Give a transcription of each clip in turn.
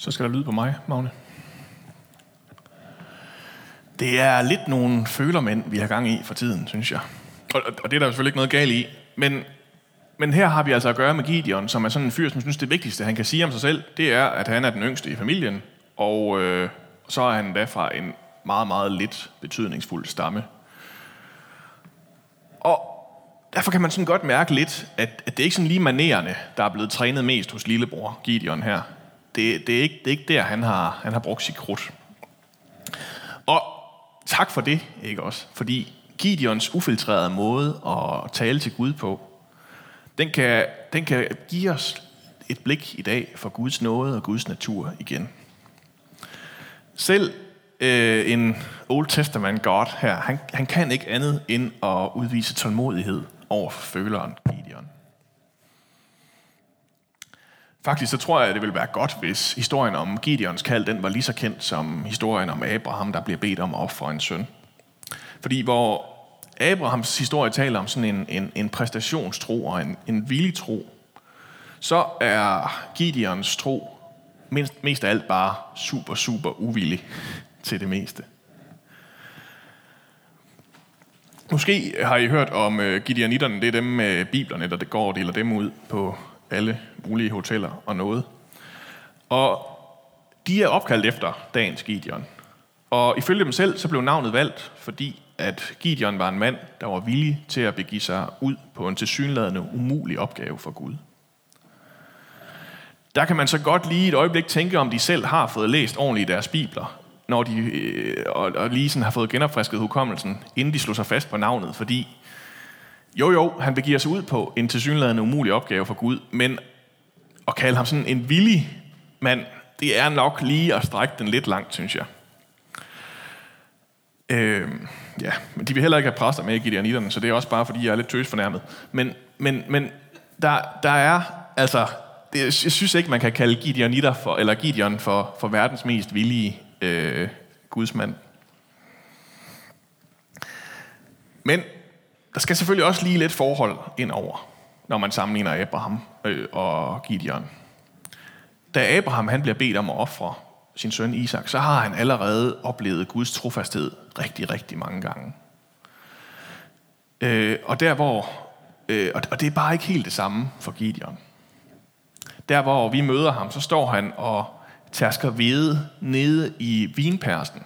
Så skal der lyde på mig, Magne. Det er lidt nogle følermænd, vi har gang i for tiden, synes jeg. Og, og det er der selvfølgelig ikke noget galt i. Men, men her har vi altså at gøre med Gideon, som er sådan en fyr, som synes, det vigtigste, han kan sige om sig selv, det er, at han er den yngste i familien. Og øh, så er han da fra en meget, meget lidt betydningsfuld stamme. Og derfor kan man sådan godt mærke lidt, at, at det er ikke sådan lige manerende, der er blevet trænet mest hos lillebror Gideon her. Det, det, er, ikke, det er ikke der, han har, han har brugt sit krudt. Og tak for det, ikke også? Fordi Gideons ufiltrerede måde at tale til Gud på, den kan, den kan give os et blik i dag for Guds nåde og Guds natur igen. Selv øh, en Old Testament God her, han, han kan ikke andet end at udvise tålmodighed over for føleren Gideon. Faktisk så tror jeg, at det vil være godt, hvis historien om Gideons kald, den var lige så kendt som historien om Abraham, der bliver bedt om at ofre en søn. Fordi hvor Abrahams historie taler om sådan en, en, en præstationstro og en, en villig tro, så er Gideons tro mest, mest af alt bare super, super uvillig til det meste. Måske har I hørt om uh, Gideonitterne, det er dem med biblerne, der det går og deler dem ud på alle mulige hoteller og noget. Og de er opkaldt efter dagens Gideon. Og ifølge dem selv, så blev navnet valgt, fordi at Gideon var en mand, der var villig til at begive sig ud på en tilsyneladende umulig opgave for Gud. Der kan man så godt lige et øjeblik tænke, om de selv har fået læst ordentligt deres bibler, når de øh, og, og lige sådan har fået genopfrisket hukommelsen, inden de slog sig fast på navnet, fordi jo jo, han begiver sig ud på en tilsyneladende umulig opgave for Gud, men at kalde ham sådan en villig mand, det er nok lige at strække den lidt langt, synes jeg. Øh, ja, men de vil heller ikke have præster med i Gideonitterne, så det er også bare, fordi jeg er lidt tøs fornærmet. Men, men, men der, der er, altså, det, jeg synes ikke, man kan kalde Gideonitter for, eller Gideon for, for verdens mest villige øh, gudsmand. Men der skal selvfølgelig også lige lidt forhold ind over, når man sammenligner Abraham øh, og Gideon. Da Abraham han bliver bedt om at ofre sin søn Isak, så har han allerede oplevet Guds trofasthed rigtig, rigtig mange gange. Øh, og der hvor, øh, og det er bare ikke helt det samme for Gideon. Der hvor vi møder ham, så står han og tærsker hvede nede i vinpersen.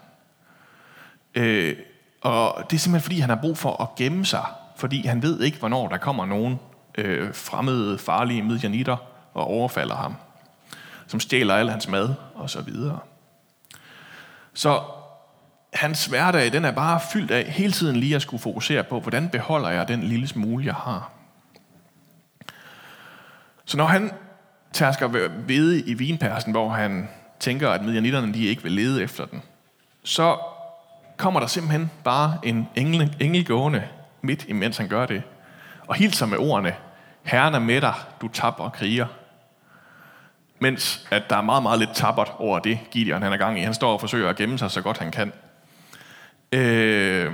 Øh, og det er simpelthen fordi, han har brug for at gemme sig, fordi han ved ikke, hvornår der kommer nogen øh, fremmede, farlige midjanitter og overfalder ham, som stjæler al hans mad og så videre. Så hans hverdag, den er bare fyldt af hele tiden lige at skulle fokusere på, hvordan beholder jeg den lille smule, jeg har. Så når han tærsker ved i vinpersen, hvor han tænker, at midjanitterne de ikke vil lede efter den, så kommer der simpelthen bare en engel, engel gående midt imens han gør det, og hilser med ordene, Herren er med dig, du taber og kriger. Mens at der er meget, meget lidt tabert over det, Gideon han er gang i. Han står og forsøger at gemme sig så godt han kan. Øh,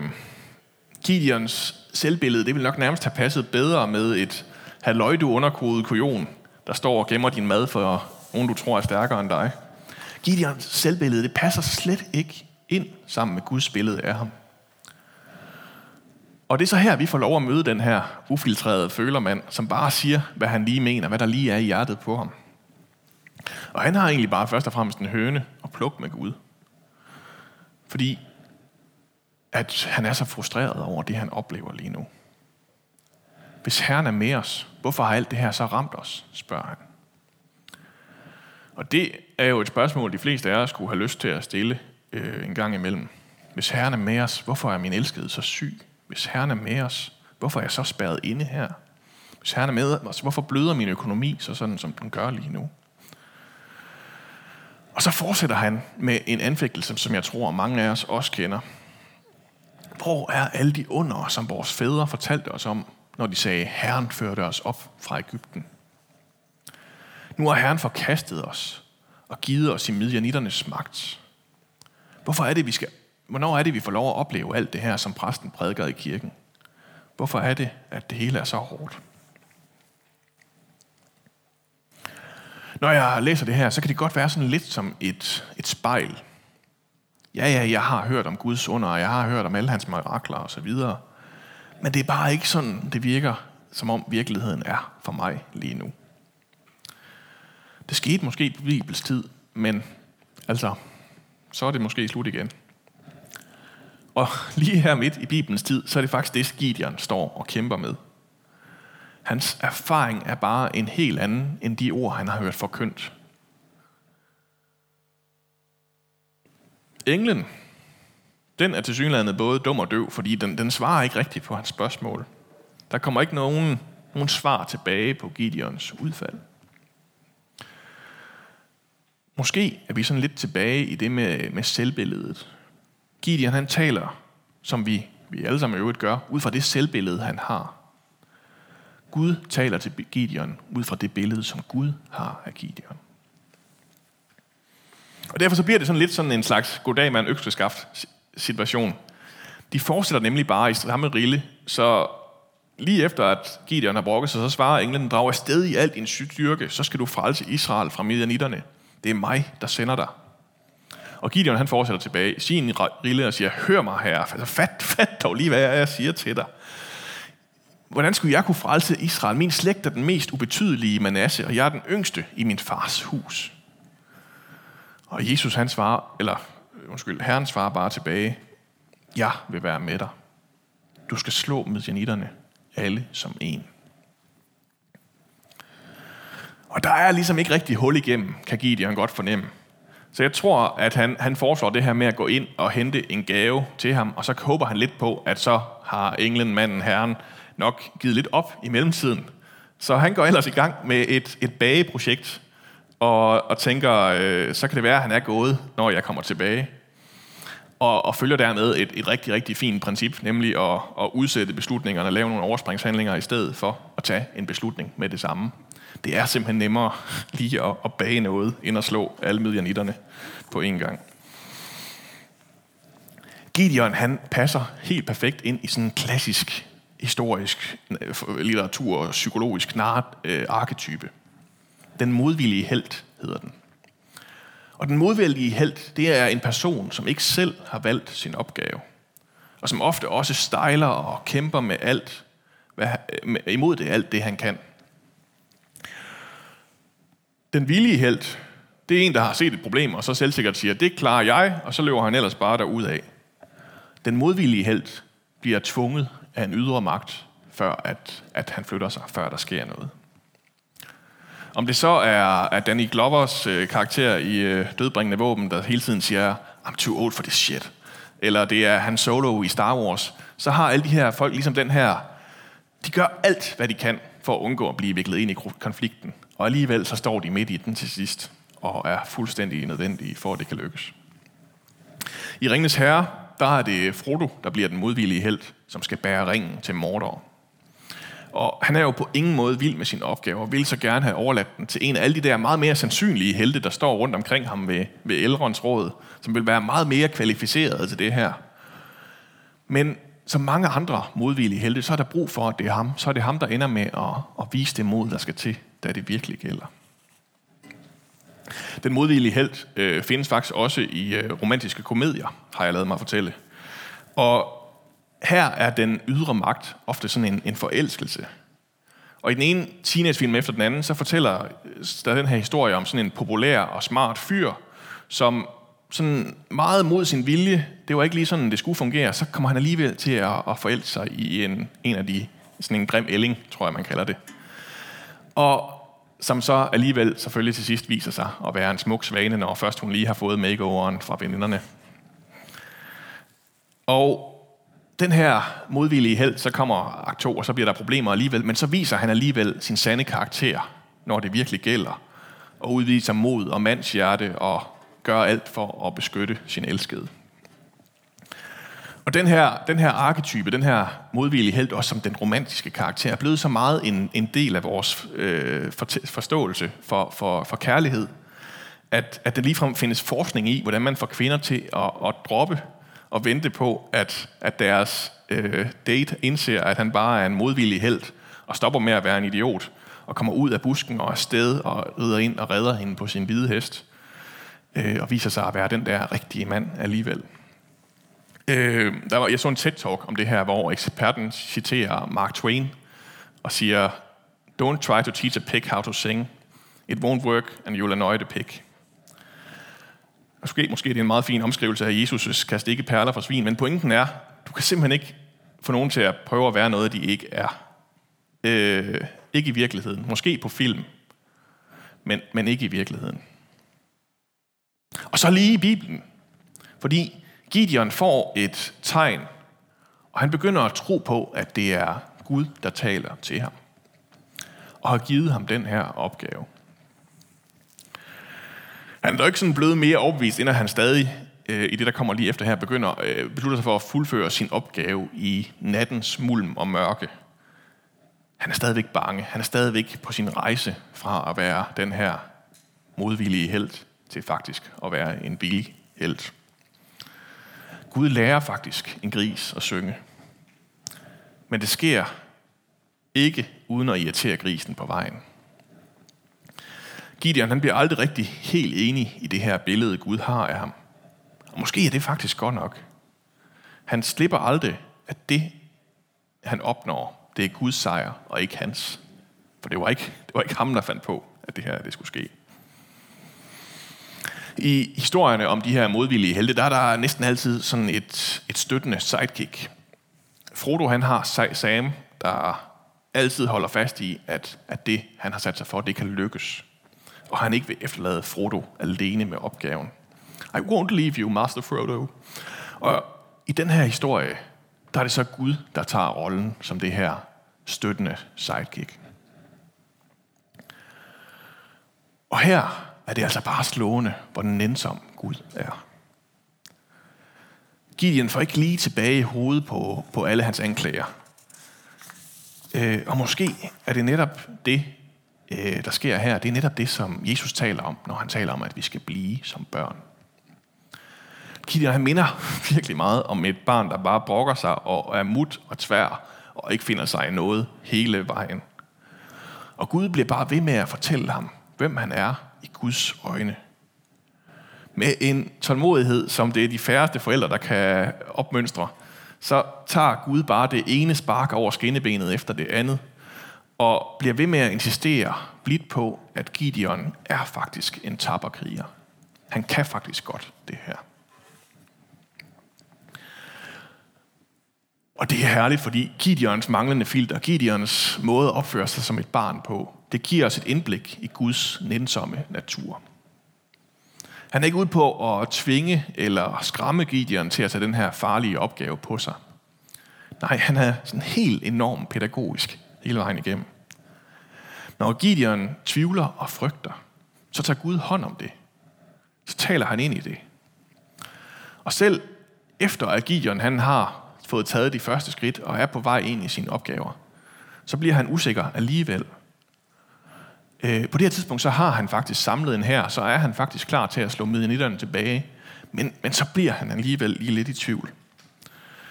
Gideons selvbillede, det vil nok nærmest have passet bedre med et halvøj du underkodet kujon, der står og gemmer din mad for nogen, du tror er stærkere end dig. Gideons selvbillede, det passer slet ikke ind sammen med Guds billede af ham. Og det er så her, vi får lov at møde den her ufiltrerede følermand, som bare siger, hvad han lige mener, hvad der lige er i hjertet på ham. Og han har egentlig bare først og fremmest en høne og pluk med Gud. Fordi at han er så frustreret over det, han oplever lige nu. Hvis Herren er med os, hvorfor har alt det her så ramt os, spørger han. Og det er jo et spørgsmål, de fleste af os skulle have lyst til at stille øh, en gang imellem. Hvis Herren er med os, hvorfor er min elskede så syg? Hvis Herren er med os, hvorfor er jeg så spærret inde her? Hvis Herren er med os, hvorfor bløder min økonomi så sådan, som den gør lige nu? Og så fortsætter han med en anfægtelse, som jeg tror, mange af os også kender. Hvor er alle de under, som vores fædre fortalte os om, når de sagde, Herren førte os op fra Ægypten? Nu har Herren forkastet os og givet os i midjanitternes magt. Hvorfor er det, vi skal, hvornår er det, vi får lov at opleve alt det her, som præsten prædiker i kirken? Hvorfor er det, at det hele er så hårdt? Når jeg læser det her, så kan det godt være sådan lidt som et, et spejl. Ja, ja, jeg har hørt om Guds under, og jeg har hørt om alle hans mirakler og så videre. Men det er bare ikke sådan, det virker, som om virkeligheden er for mig lige nu. Det skete måske på Bibels tid, men altså, så er det måske slut igen. Og lige her midt i Bibelens tid, så er det faktisk det, Gideon står og kæmper med. Hans erfaring er bare en helt anden end de ord, han har hørt forkyndt. Englen, den er tilsyneladende både dum og døv, fordi den, den svarer ikke rigtigt på hans spørgsmål. Der kommer ikke nogen, nogen svar tilbage på Gideons udfald. Måske er vi sådan lidt tilbage i det med, med selvbilledet. Gideon han taler, som vi, vi alle sammen i øvrigt gør, ud fra det selvbillede, han har. Gud taler til Gideon ud fra det billede, som Gud har af Gideon. Og derfor så bliver det sådan lidt sådan en slags goddag med en økseskaft situation. De fortsætter nemlig bare i samme rille, så lige efter at Gideon har brokket sig, så svarer englen, drag afsted i alt din styrke, så skal du frelse Israel fra midianitterne. Det er mig, der sender dig. Og Gideon han fortsætter tilbage i sin rille og siger, hør mig her, fat, fat dog lige, hvad jeg siger til dig. Hvordan skulle jeg kunne frelse Israel? Min slægt er den mest ubetydelige i Manasse, og jeg er den yngste i min fars hus. Og Jesus han svarer, eller øh, undskyld, Herren svarer bare tilbage, jeg vil være med dig. Du skal slå medianitterne, alle som en. Og der er ligesom ikke rigtig hul igennem, kan Gideon godt fornemme. Så jeg tror, at han, han foreslår det her med at gå ind og hente en gave til ham, og så håber han lidt på, at så har englen, manden, herren, nok givet lidt op i mellemtiden. Så han går ellers i gang med et, et bageprojekt, og, og tænker, øh, så kan det være, at han er gået, når jeg kommer tilbage. Og, og følger dermed et, et rigtig, rigtig fint princip, nemlig at, at udsætte beslutningerne og lave nogle overspringshandlinger i stedet for at tage en beslutning med det samme. Det er simpelthen nemmere lige at, at bage noget, end at slå alle midjanitterne på én gang. Gideon, han passer helt perfekt ind i sådan en klassisk historisk øh, litteratur og psykologisk nart øh, arketype. Den modvillige held hedder den. Og den modvillige held, det er en person, som ikke selv har valgt sin opgave. Og som ofte også stejler og kæmper med alt, hvad, øh, med, imod det alt det, han kan. Den villige held, det er en, der har set et problem, og så selvsikkert siger, det klarer jeg, og så løber han ellers bare derud af. Den modvillige held bliver tvunget af en ydre magt, før at, at han flytter sig, før der sker noget. Om det så er, at Danny Glovers øh, karakter i øh, Dødbringende Våben, der hele tiden siger, I'm too old for this shit, eller det er Han Solo i Star Wars, så har alle de her folk ligesom den her, de gør alt, hvad de kan for at undgå at blive viklet ind i konflikten. Og alligevel så står de midt i den til sidst, og er fuldstændig nødvendige for, at det kan lykkes. I Ringens Herre, der er det Frodo, der bliver den modvillige held, som skal bære ringen til Mordor. Og han er jo på ingen måde vild med sin opgave, og vil så gerne have overladt den til en af alle de der meget mere sandsynlige helte, der står rundt omkring ham ved, ved Elrons råd, som vil være meget mere kvalificeret til det her. Men som mange andre modvillige helte, så er der brug for, at det er ham. Så er det ham, der ender med at, at vise det mod, der skal til, da det virkelig gælder. Den modvillige held øh, findes faktisk også i øh, romantiske komedier, har jeg lavet mig fortælle. Og her er den ydre magt ofte sådan en, en forelskelse. Og i den ene teenagefilm efter den anden, så fortæller øh, der den her historie om sådan en populær og smart fyr, som sådan meget mod sin vilje, det var ikke lige sådan, det skulle fungere, så kommer han alligevel til at, at forelske sig i en, en af de, sådan en grim elling, tror jeg, man kalder det. Og som så alligevel selvfølgelig til sidst viser sig at være en smuk svane, når først hun lige har fået makeoveren fra veninderne. Og den her modvillige held, så kommer akt 2, og så bliver der problemer alligevel, men så viser han alligevel sin sande karakter, når det virkelig gælder, og udviser mod og mandshjerte og gør alt for at beskytte sin elskede. Og den her, den her arketype, den her modvillige held, også som den romantiske karakter, er blevet så meget en, en del af vores øh, forståelse for, for, for kærlighed, at, at der ligefrem findes forskning i, hvordan man får kvinder til at, at droppe og vente på, at, at deres øh, date indser, at han bare er en modvillig held, og stopper med at være en idiot, og kommer ud af busken og afsted og rider ind og redder hende på sin hvide hest. Øh, og viser sig at være den der rigtige mand alligevel. Øh, der var, jeg så en TED-talk om det her, hvor eksperten citerer Mark Twain og siger, Don't try to teach a pig how to sing. It won't work, and you'll annoy the pig. Måske, måske det er en meget fin omskrivelse af Jesus' kast ikke perler for svin, men pointen er, du kan simpelthen ikke få nogen til at prøve at være noget, de ikke er. Øh, ikke i virkeligheden. Måske på film, men, men ikke i virkeligheden. Og så lige i Bibelen. Fordi Gideon får et tegn, og han begynder at tro på, at det er Gud, der taler til ham. Og har givet ham den her opgave. Han er dog ikke sådan blevet mere overbevist, end at han stadig øh, i det, der kommer lige efter her, begynder, øh, beslutter sig for at fuldføre sin opgave i nattens mulm og mørke. Han er stadigvæk bange. Han er stadigvæk på sin rejse fra at være den her modvillige held til faktisk at være en billig held. Gud lærer faktisk en gris at synge. Men det sker ikke uden at irritere grisen på vejen. Gideon han bliver aldrig rigtig helt enig i det her billede, Gud har af ham. Og måske er det faktisk godt nok. Han slipper aldrig, at det, han opnår, det er Guds sejr, og ikke hans. For det var ikke, det var ikke ham, der fandt på, at det her det skulle ske. I historierne om de her modvillige helte, der er der næsten altid sådan et, et støttende sidekick. Frodo han har Sam, der altid holder fast i, at, at det, han har sat sig for, det kan lykkes. Og han ikke vil efterlade Frodo alene med opgaven. I won't leave you, Master Frodo. Og i den her historie, der er det så Gud, der tager rollen som det her støttende sidekick. Og her er det altså bare slående, hvor den nænsom Gud er. Gideon får ikke lige tilbage i hovedet på, på alle hans anklager. Øh, og måske er det netop det, øh, der sker her, det er netop det, som Jesus taler om, når han taler om, at vi skal blive som børn. Gideon, han minder virkelig meget om et barn, der bare brokker sig og er mut og tvær, og ikke finder sig i noget hele vejen. Og Gud bliver bare ved med at fortælle ham, hvem han er Guds øjne. Med en tålmodighed, som det er de færreste forældre, der kan opmønstre, så tager Gud bare det ene spark over skinnebenet efter det andet, og bliver ved med at insistere blidt på, at Gideon er faktisk en taberkriger. Han kan faktisk godt det her. Og det er herligt, fordi Gideons manglende filter, Gideons måde at opføre sig som et barn på, det giver os et indblik i Guds nænsomme natur. Han er ikke ude på at tvinge eller skræmme Gideon til at tage den her farlige opgave på sig. Nej, han er sådan helt enormt pædagogisk hele vejen igennem. Når Gideon tvivler og frygter, så tager Gud hånd om det. Så taler han ind i det. Og selv efter at Gideon han har fået taget de første skridt og er på vej ind i sine opgaver, så bliver han usikker alligevel. Øh, på det her tidspunkt, så har han faktisk samlet en her, så er han faktisk klar til at slå midnitterne tilbage. Men, men så bliver han alligevel lige lidt i tvivl.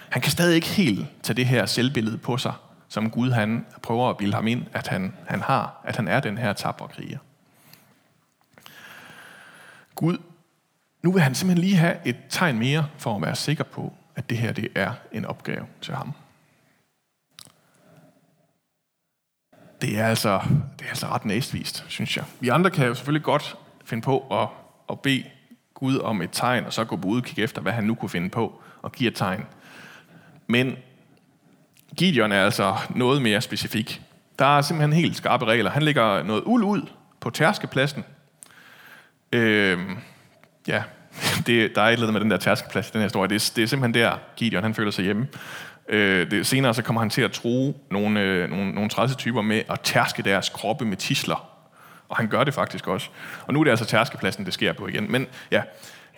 Han kan stadig ikke helt tage det her selvbillede på sig, som Gud han prøver at bilde ham ind, at han, han har, at han er den her tabre kriger. Gud, nu vil han simpelthen lige have et tegn mere for at være sikker på, at det her det er en opgave til ham. Det er altså, det er altså ret næstvist, synes jeg. Vi andre kan jo selvfølgelig godt finde på at, at bede Gud om et tegn, og så gå på udkig efter, hvad han nu kunne finde på, og give et tegn. Men Gideon er altså noget mere specifik. Der er simpelthen helt skarpe regler. Han lægger noget uld ud på tærskepladsen. Øh, ja, det, der er et eller andet med den der tærskeplads i den her historie. Det, er, det er simpelthen der, Gideon han føler sig hjemme. Øh, det, senere så kommer han til at tro nogle, øh, nogle, nogle typer med at tærske deres kroppe med tisler. Og han gør det faktisk også. Og nu er det altså tærskepladsen, det sker på igen. Men ja,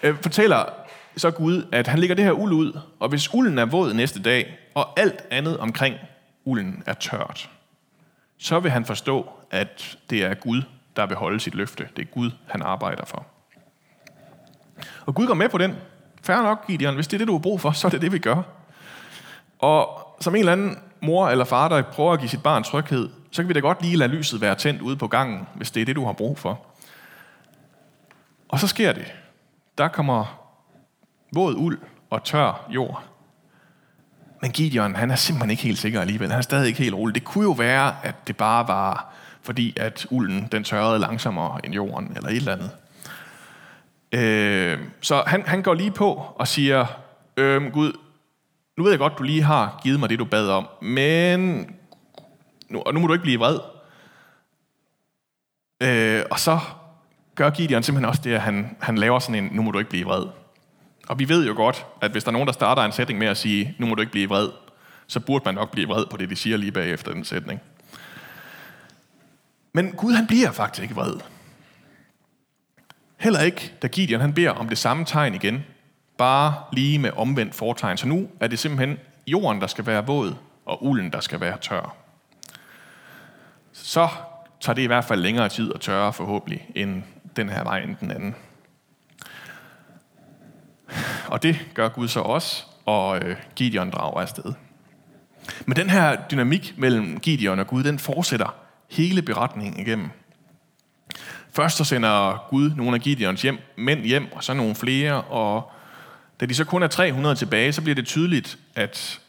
øh, fortæller så Gud, at han lægger det her uld ud, og hvis ulden er våd næste dag, og alt andet omkring ulden er tørt, så vil han forstå, at det er Gud, der vil holde sit løfte. Det er Gud, han arbejder for. Og Gud går med på den. Færre nok, Gideon. Hvis det er det, du har brug for, så er det det, vi gør. Og som en eller anden mor eller far, der prøver at give sit barn tryghed, så kan vi da godt lige lade lyset være tændt ude på gangen, hvis det er det, du har brug for. Og så sker det. Der kommer våd uld og tør jord. Men Gideon, han er simpelthen ikke helt sikker alligevel. Han er stadig ikke helt rolig. Det kunne jo være, at det bare var fordi, at ulden den tørrede langsommere end jorden, eller et eller andet. Øh, så han, han går lige på og siger, øh, Gud, nu ved jeg godt, du lige har givet mig det, du bad om, men nu, og nu må du ikke blive vred. Øh, og så gør Gideon simpelthen også det, at han, han laver sådan en, nu må du ikke blive vred. Og vi ved jo godt, at hvis der er nogen, der starter en sætning med at sige, nu må du ikke blive vred, så burde man nok blive vred på det, de siger lige bagefter den sætning. Men Gud, han bliver faktisk ikke vred. Heller ikke, da Gideon han beder om det samme tegn igen, bare lige med omvendt fortegn. Så nu er det simpelthen jorden, der skal være våd, og ulden, der skal være tør. Så tager det i hvert fald længere tid at tørre forhåbentlig, end den her vej end den anden. Og det gør Gud så også, og øh, Gideon drager afsted. Men den her dynamik mellem Gideon og Gud, den fortsætter hele beretningen igennem. Først så sender Gud nogle af Gideons hjem, mænd hjem, og så nogle flere, og da de så kun er 300 tilbage, så bliver det tydeligt, at,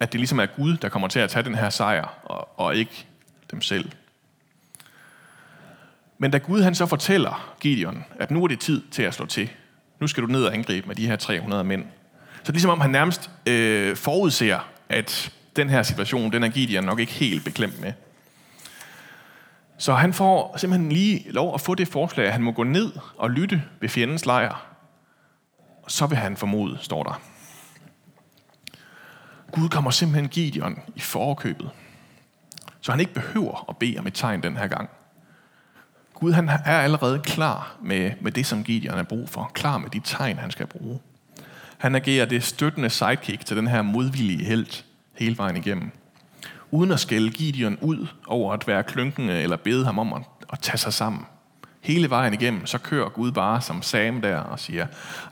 at det ligesom er Gud, der kommer til at tage den her sejr, og, og ikke dem selv. Men da Gud han så fortæller Gideon, at nu er det tid til at slå til, nu skal du ned og angribe med de her 300 mænd, så det er ligesom om han nærmest øh, forudser, at den her situation, den er Gideon nok ikke helt beklemt med. Så han får simpelthen lige lov at få det forslag, at han må gå ned og lytte ved fjendens lejr. Og så vil han formode, står der. Gud kommer simpelthen Gideon i forkøbet, så han ikke behøver at bede om et tegn den her gang. Gud han er allerede klar med, med det, som Gideon er brug for. Klar med de tegn, han skal bruge. Han agerer det støttende sidekick til den her modvillige held hele vejen igennem uden at skælde Gideon ud over at være klunkende eller bede ham om at, at tage sig sammen. Hele vejen igennem, så kører Gud bare som Sam der og siger,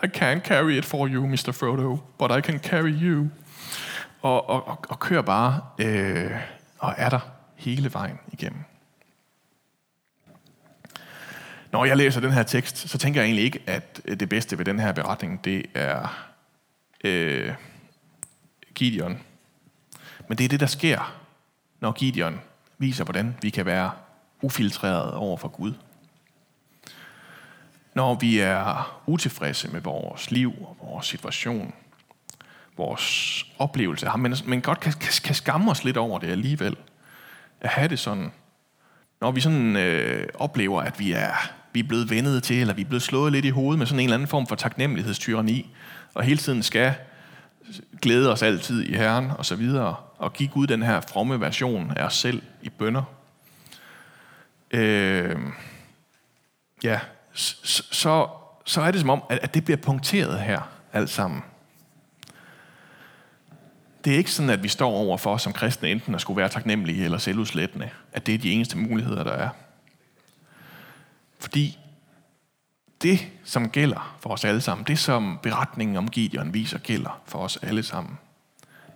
I can't carry it for you, Mr. Frodo, but I can carry you. Og, og, og, og kører bare øh, og er der hele vejen igennem. Når jeg læser den her tekst, så tænker jeg egentlig ikke, at øh, det bedste ved den her beretning, det er øh, Gideon. Men det er det, der sker, når Gideon viser, hvordan vi kan være ufiltreret over for Gud. Når vi er utilfredse med vores liv og vores situation, vores oplevelse men, men godt kan, kan, kan skamme os lidt over det alligevel. At have det sådan. Når vi sådan øh, oplever, at vi er, vi er blevet vendet til, eller vi er blevet slået lidt i hovedet med sådan en eller anden form for taknemmelighedstyrani, og hele tiden skal glæde os altid i Herren og så videre, og give Gud den her fromme version af os selv i bønder. Øh, ja, så, så er det som om, at det bliver punkteret her alt sammen. Det er ikke sådan, at vi står over for som kristne enten at skulle være taknemmelige eller selvudslættende, at det er de eneste muligheder, der er. Fordi det, som gælder for os alle sammen, det som beretningen om Gideon viser gælder for os alle sammen,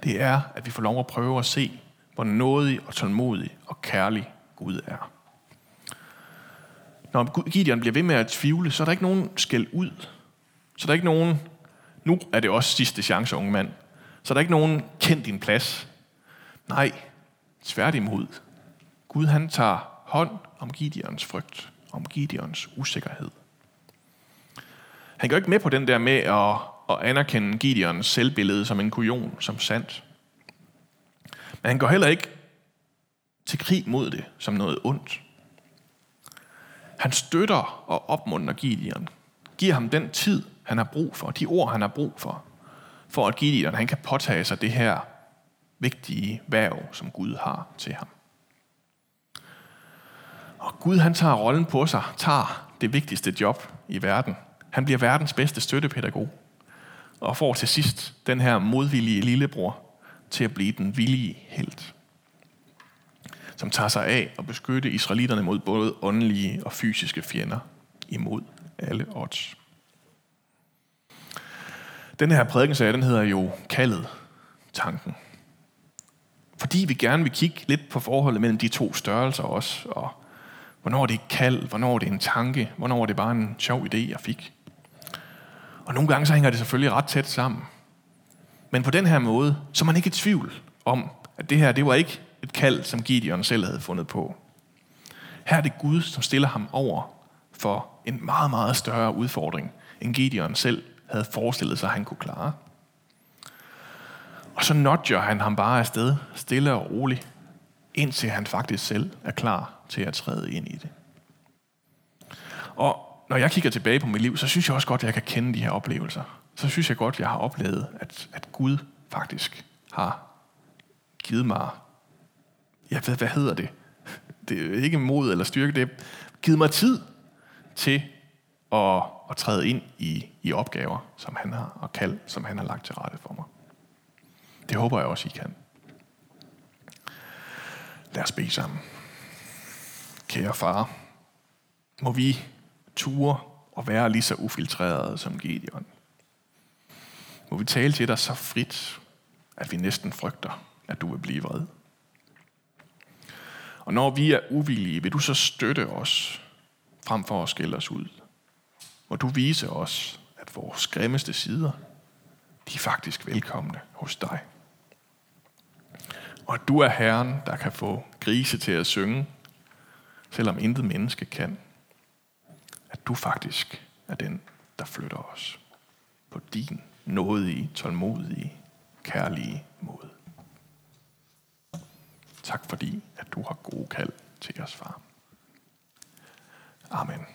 det er, at vi får lov at prøve at se, hvor nådig og tålmodig og kærlig Gud er. Når Gideon bliver ved med at tvivle, så er der ikke nogen skæld ud. Så er der ikke nogen, nu er det også sidste chance, unge mand. Så er der ikke nogen kend din plads. Nej, tværtimod. Gud han tager hånd om Gideons frygt, om Gideons usikkerhed. Han går ikke med på den der med at, at anerkende Gideons selvbillede som en kujon, som sandt. Men han går heller ikke til krig mod det som noget ondt. Han støtter og opmuntrer Gideon. Giver ham den tid, han har brug for, de ord, han har brug for, for at Gideon han kan påtage sig det her vigtige værv, som Gud har til ham. Og Gud han tager rollen på sig, tager det vigtigste job i verden, han bliver verdens bedste støttepædagog, og får til sidst den her modvillige lillebror til at blive den villige helt, som tager sig af og beskytte israelitterne mod både åndelige og fysiske fjender imod alle odds. Den her prædikenserie, den hedder jo kaldet tanken. fordi vi gerne vil kigge lidt på forholdet mellem de to størrelser også, og hvornår det er kald, hvornår det er en tanke, hvornår det er bare en sjov idé, jeg fik. Og nogle gange så hænger det selvfølgelig ret tæt sammen. Men på den her måde, så er man ikke i tvivl om, at det her, det var ikke et kald, som Gideon selv havde fundet på. Her er det Gud, som stiller ham over for en meget, meget større udfordring, end Gideon selv havde forestillet sig, at han kunne klare. Og så nudger han ham bare afsted, stille og roligt, indtil han faktisk selv er klar til at træde ind i det. Og når jeg kigger tilbage på mit liv, så synes jeg også godt, at jeg kan kende de her oplevelser. Så synes jeg godt, at jeg har oplevet, at, at Gud faktisk har givet mig, jeg ved, hvad hedder det? Det er ikke mod eller styrke, det er givet mig tid til at, at træde ind i, i opgaver, som han har, og kald, som han har lagt til rette for mig. Det håber jeg også, I kan. Lad os bede sammen. Kære far, må vi ture og være lige så ufiltreret som Gideon. Må vi tale til dig så frit, at vi næsten frygter, at du vil blive vred. Og når vi er uvillige, vil du så støtte os, frem for at skælde os ud. Må du vise os, at vores grimmeste sider, de er faktisk velkomne hos dig. Og at du er Herren, der kan få grise til at synge, selvom intet menneske kan. At du faktisk er den, der flytter os på din nådige, tålmodige, kærlige måde. Tak fordi, at du har gode kald til os, far. Amen.